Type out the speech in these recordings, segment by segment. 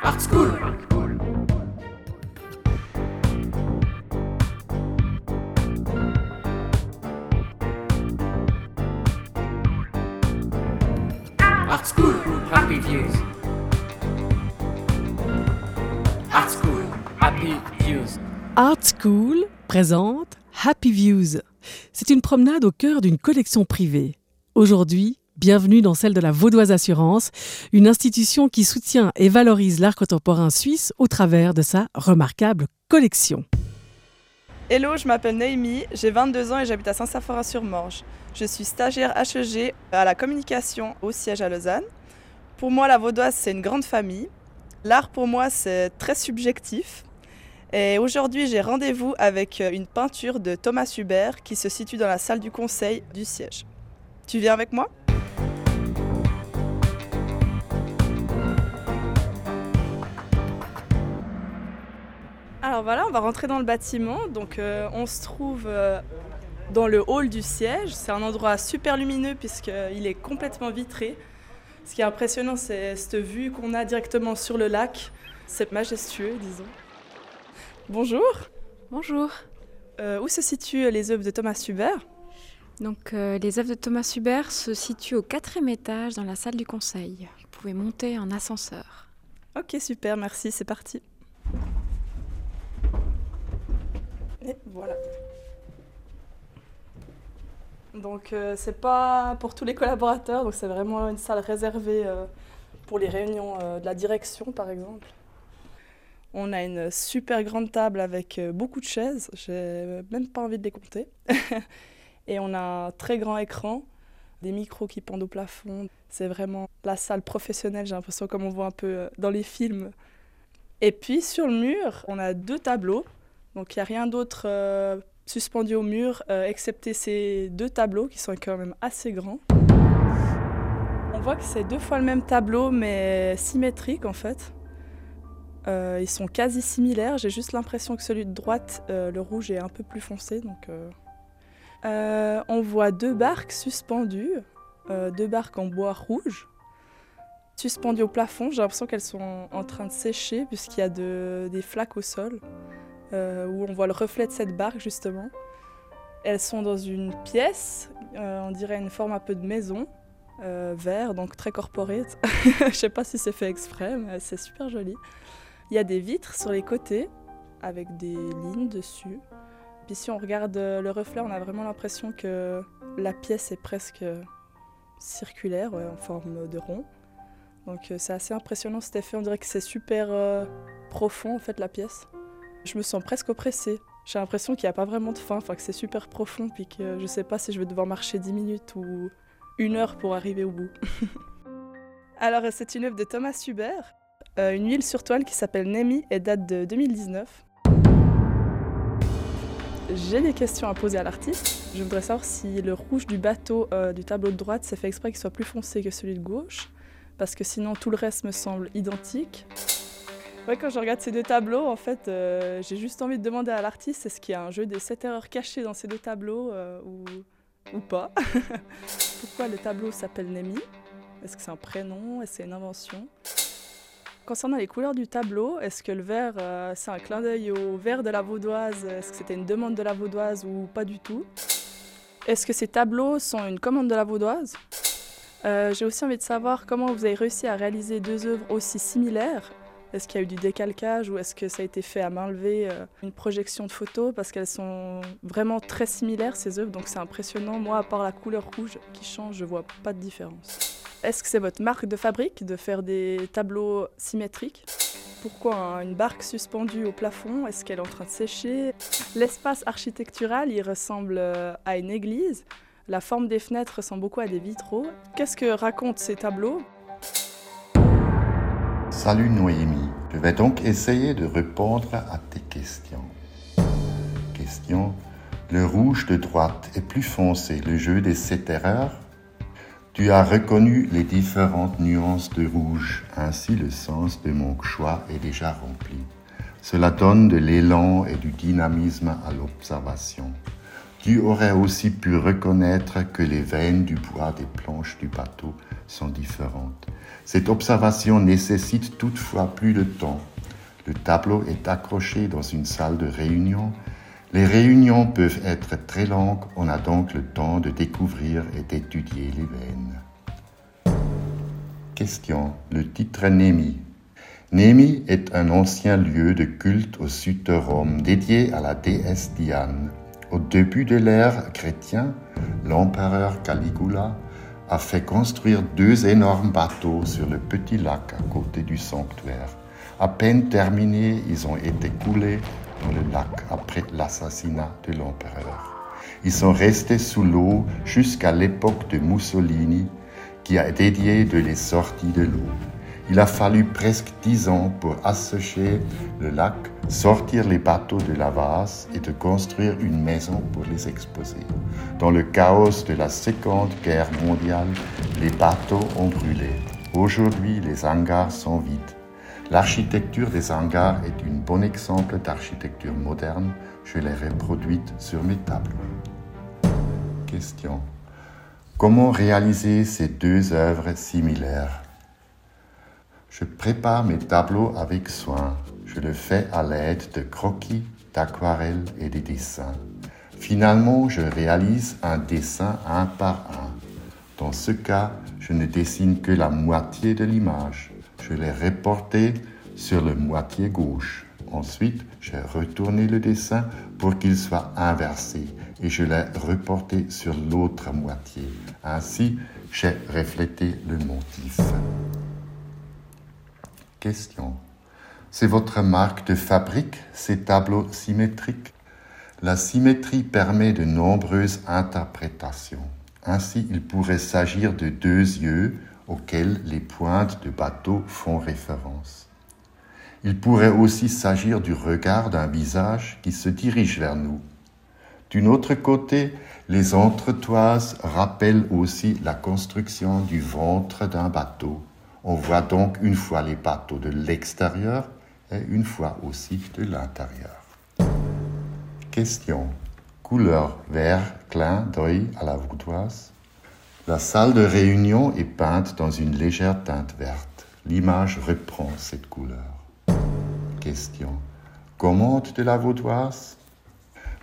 Art School. Art School. Happy Views. Art School. Happy Views. Art School présente Happy Views. C'est une promenade au cœur d'une collection privée. Aujourd'hui, bienvenue dans celle de la Vaudoise Assurance, une institution qui soutient et valorise l'art contemporain suisse au travers de sa remarquable collection. Hello, je m'appelle Naomi, j'ai 22 ans et j'habite à Saint-Saphorin-sur-Morge. Je suis stagiaire HEG à la communication au siège à Lausanne. Pour moi, la Vaudoise, c'est une grande famille. L'art, pour moi, c'est très subjectif. Et aujourd'hui, j'ai rendez-vous avec une peinture de Thomas Hubert qui se situe dans la salle du conseil du siège. Tu viens avec moi? Alors voilà, on va rentrer dans le bâtiment. Donc euh, on se trouve euh, dans le hall du siège. C'est un endroit super lumineux puisqu'il est complètement vitré. Ce qui est impressionnant, c'est cette vue qu'on a directement sur le lac. C'est majestueux, disons. Bonjour. Bonjour. Euh, où se situent les œuvres de Thomas Hubert Donc, euh, les œuvres de Thomas Hubert se situent au quatrième étage dans la salle du conseil. Vous pouvez monter en ascenseur. Ok, super, merci, c'est parti. Voilà. Donc, euh, c'est pas pour tous les collaborateurs, donc c'est vraiment une salle réservée euh, pour les réunions euh, de la direction, par exemple. On a une super grande table avec euh, beaucoup de chaises, j'ai même pas envie de les compter. Et on a un très grand écran, des micros qui pendent au plafond. C'est vraiment la salle professionnelle, j'ai l'impression, comme on voit un peu dans les films. Et puis sur le mur, on a deux tableaux. Donc il n'y a rien d'autre euh, suspendu au mur, euh, excepté ces deux tableaux qui sont quand même assez grands. On voit que c'est deux fois le même tableau, mais symétrique en fait. Euh, ils sont quasi similaires. J'ai juste l'impression que celui de droite, le rouge, est un peu plus foncé. Donc, on voit deux barques suspendues, deux barques en bois rouge, suspendues au plafond. J'ai l'impression qu'elles sont en train de sécher puisqu'il y a de- des flaques au sol euh, où on voit le reflet de cette barque justement. Elles sont dans une pièce, euh, on dirait une forme un peu de maison, euh, vert, donc très corporate. Je sais pas si c'est fait exprès, mais c'est super joli. Il y a des vitres sur les côtés avec des lignes dessus. Puis si on regarde euh, le reflet, on a vraiment l'impression que la pièce est presque circulaire, en forme de rond. Donc c'est assez impressionnant cet effet. On dirait que c'est super profond en fait la pièce. Je me sens presque oppressée. J'ai l'impression qu'il n'y a pas vraiment de fin, enfin que c'est super profond, puis que je sais pas si je vais devoir marcher 10 minutes ou une heure pour arriver au bout. Alors c'est une œuvre de Thomas Hubert, euh, une huile sur toile qui s'appelle Nemi et date de 2019. J'ai des questions à poser à l'artiste. Je voudrais savoir si le rouge du bateau euh, du tableau de droite s'est fait exprès qu'il soit plus foncé que celui de gauche, parce que sinon tout le reste me semble identique. Ouais, quand je regarde ces deux tableaux, en fait, euh, j'ai juste envie de demander à l'artiste est-ce qu'il y a un jeu des 7 erreurs cachées dans ces deux tableaux euh, ou, pas? Pourquoi le tableau s'appelle Nemi Est-ce que c'est un prénom? Est-ce que c'est une invention? Concernant les couleurs du tableau, est-ce que le vert, euh, c'est un clin d'œil au vert de la vaudoise? Est-ce que c'était une demande de la vaudoise ou pas du tout? Est-ce que ces tableaux sont une commande de la vaudoise? J'ai aussi envie de savoir comment vous avez réussi à réaliser deux œuvres aussi similaires. Est-ce qu'il y a eu du décalcage ou est-ce que ça a été fait à main levée, euh, une projection de photos? Parce qu'elles sont vraiment très similaires ces œuvres, donc c'est impressionnant. Moi, à part la couleur rouge qui change, je vois pas de différence. Est-ce que c'est votre marque de fabrique de faire des tableaux symétriques? Pourquoi une barque suspendue au plafond? Est-ce qu'elle est en train de sécher? L'espace architectural, il ressemble euh, à une église. La forme des fenêtres ressemble beaucoup à des vitraux. Qu'est-ce que racontent ces tableaux? Salut Noémie, je vais donc essayer de répondre à tes questions. Question. Le rouge de droite est plus foncé, le jeu des sept erreurs. Tu as reconnu les différentes nuances de rouge, ainsi le sens de mon choix est déjà rempli. Cela donne de l'élan et du dynamisme à l'observation. Tu aurais aussi pu reconnaître que les veines du bois des planches du bateau sont différentes. Cette observation nécessite toutefois plus de temps. Le tableau est accroché dans une salle de réunion. Les réunions peuvent être très longues, on a donc le temps de découvrir et d'étudier les veines. Question. Le titre Némi. Némi est un ancien lieu de culte au sud de Rome dédié à la déesse Diane. Au début de l'ère chrétienne, l'empereur Caligula a fait construire deux énormes bateaux sur le petit lac à côté du sanctuaire. À peine terminés, ils ont été coulés dans le lac après l'assassinat de l'empereur. Ils sont restés sous l'eau jusqu'à l'époque de Mussolini, qui a dédié de les sorties de l'eau. Il a fallu presque dix ans pour assécher le lac, sortir les bateaux de la vase et de construire une maison pour les exposer. Dans le chaos de la Seconde Guerre mondiale, les bateaux ont brûlé. Aujourd'hui, les hangars sont vides. L'architecture des hangars est un bon exemple d'architecture moderne. Je l'ai reproduite sur mes tableaux. Question. Comment réaliser ces deux œuvres similaires? Je prépare mes tableaux avec soin. Je le fais à l'aide de croquis, d'aquarelles et de dessins. Finalement, je réalise un dessin un par un. Dans ce cas, je ne dessine que la moitié de l'image. Je l'ai reporté sur le moitié gauche. Ensuite, j'ai retourné le dessin pour qu'il soit inversé et je l'ai reporté sur l'autre moitié. Ainsi, j'ai reflété le motif. C'est votre marque de fabrique, ces tableaux symétriques? La symétrie permet de nombreuses interprétations. Ainsi, il pourrait s'agir de deux yeux auxquels les pointes de bateau font référence. Il pourrait aussi s'agir du regard d'un visage qui se dirige vers nous. D'un autre côté, les entretoises rappellent aussi la construction du ventre d'un bateau on voit donc une fois les bateaux de l'extérieur et une fois aussi de l'intérieur. Question. Couleur vert clin d'œil à la vaudoise. La salle de réunion est peinte dans une légère teinte verte. L'image reprend cette couleur. Question. Commande de la vaudoise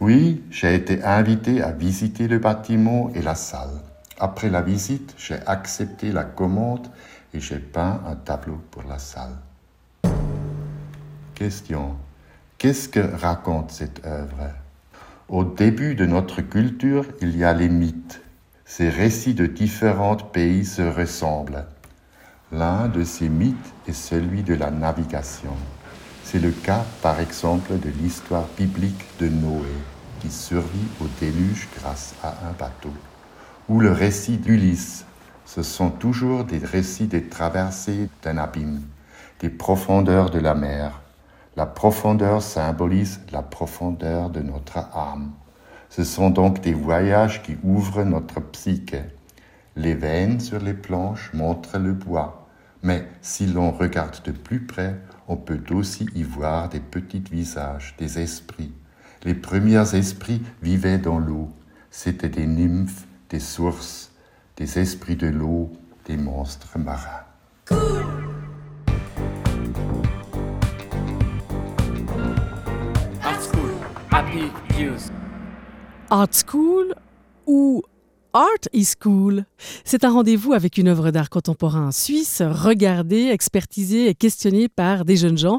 Oui, j'ai été invité à visiter le bâtiment et la salle. Après la visite, j'ai accepté la commande et j'ai peint un tableau pour la salle. Question. Qu'est-ce que raconte cette œuvre? Au début de notre culture, il y a les mythes. Ces récits de différents pays se ressemblent. L'un de ces mythes est celui de la navigation. C'est le cas, par exemple, de l'histoire biblique de Noé, qui survit au déluge grâce à un bateau, ou le récit d'Ulysse, ce sont toujours des récits des traversées d'un abîme, des profondeurs de la mer. La profondeur symbolise la profondeur de notre âme. Ce sont donc des voyages qui ouvrent notre psyché. Les veines sur les planches montrent le bois, mais si l'on regarde de plus près, on peut aussi y voir des petits visages, des esprits. Les premiers esprits vivaient dans l'eau. C'étaient des nymphes, des sources, des esprits de l'eau, des monstres marins. Art School, Happy Views. Art School ou Art is Cool? C'est un rendez-vous avec une œuvre d'art contemporain suisse, regardée, expertisée et questionnée par des jeunes gens,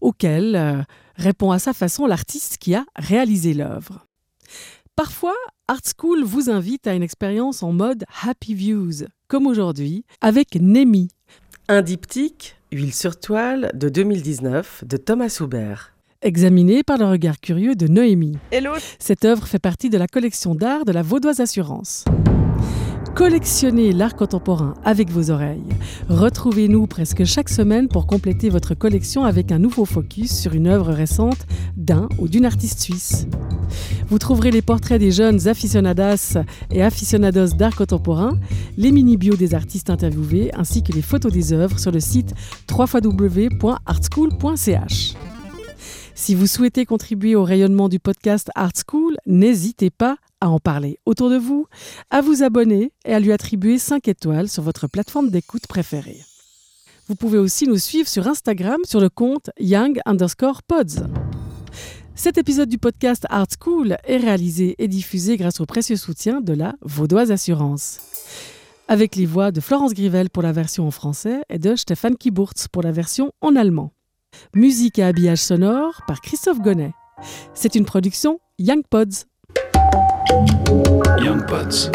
auxquels euh, répond à sa façon l'artiste qui a réalisé l'œuvre. Parfois, Art School vous invite à une expérience en mode Happy Views, comme aujourd'hui, avec Nemi. Un diptyque, Huile sur toile, de 2019, de Thomas Hubert. Examiné par le regard curieux de Noémie. Hello Cette œuvre fait partie de la collection d'art de la Vaudoise Assurance. Collectionnez l'art contemporain avec vos oreilles. Retrouvez-nous presque chaque semaine pour compléter votre collection avec un nouveau focus sur une œuvre récente d'un ou d'une artiste suisse. Vous trouverez les portraits des jeunes aficionadas et aficionados d'art contemporain, les mini-bios des artistes interviewés ainsi que les photos des œuvres sur le site www.artschool.ch. Si vous souhaitez contribuer au rayonnement du podcast Art School, n'hésitez pas à en parler autour de vous, à vous abonner et à lui attribuer 5 étoiles sur votre plateforme d'écoute préférée. Vous pouvez aussi nous suivre sur Instagram sur le compte young underscore pods. Cet épisode du podcast Art School est réalisé et diffusé grâce au précieux soutien de la Vaudoise Assurance. Avec les voix de Florence Grivel pour la version en français et de Stéphane Kiburtz pour la version en allemand. Musique et habillage sonore par Christophe Gonnet. C'est une production Young Pods. Young Pods.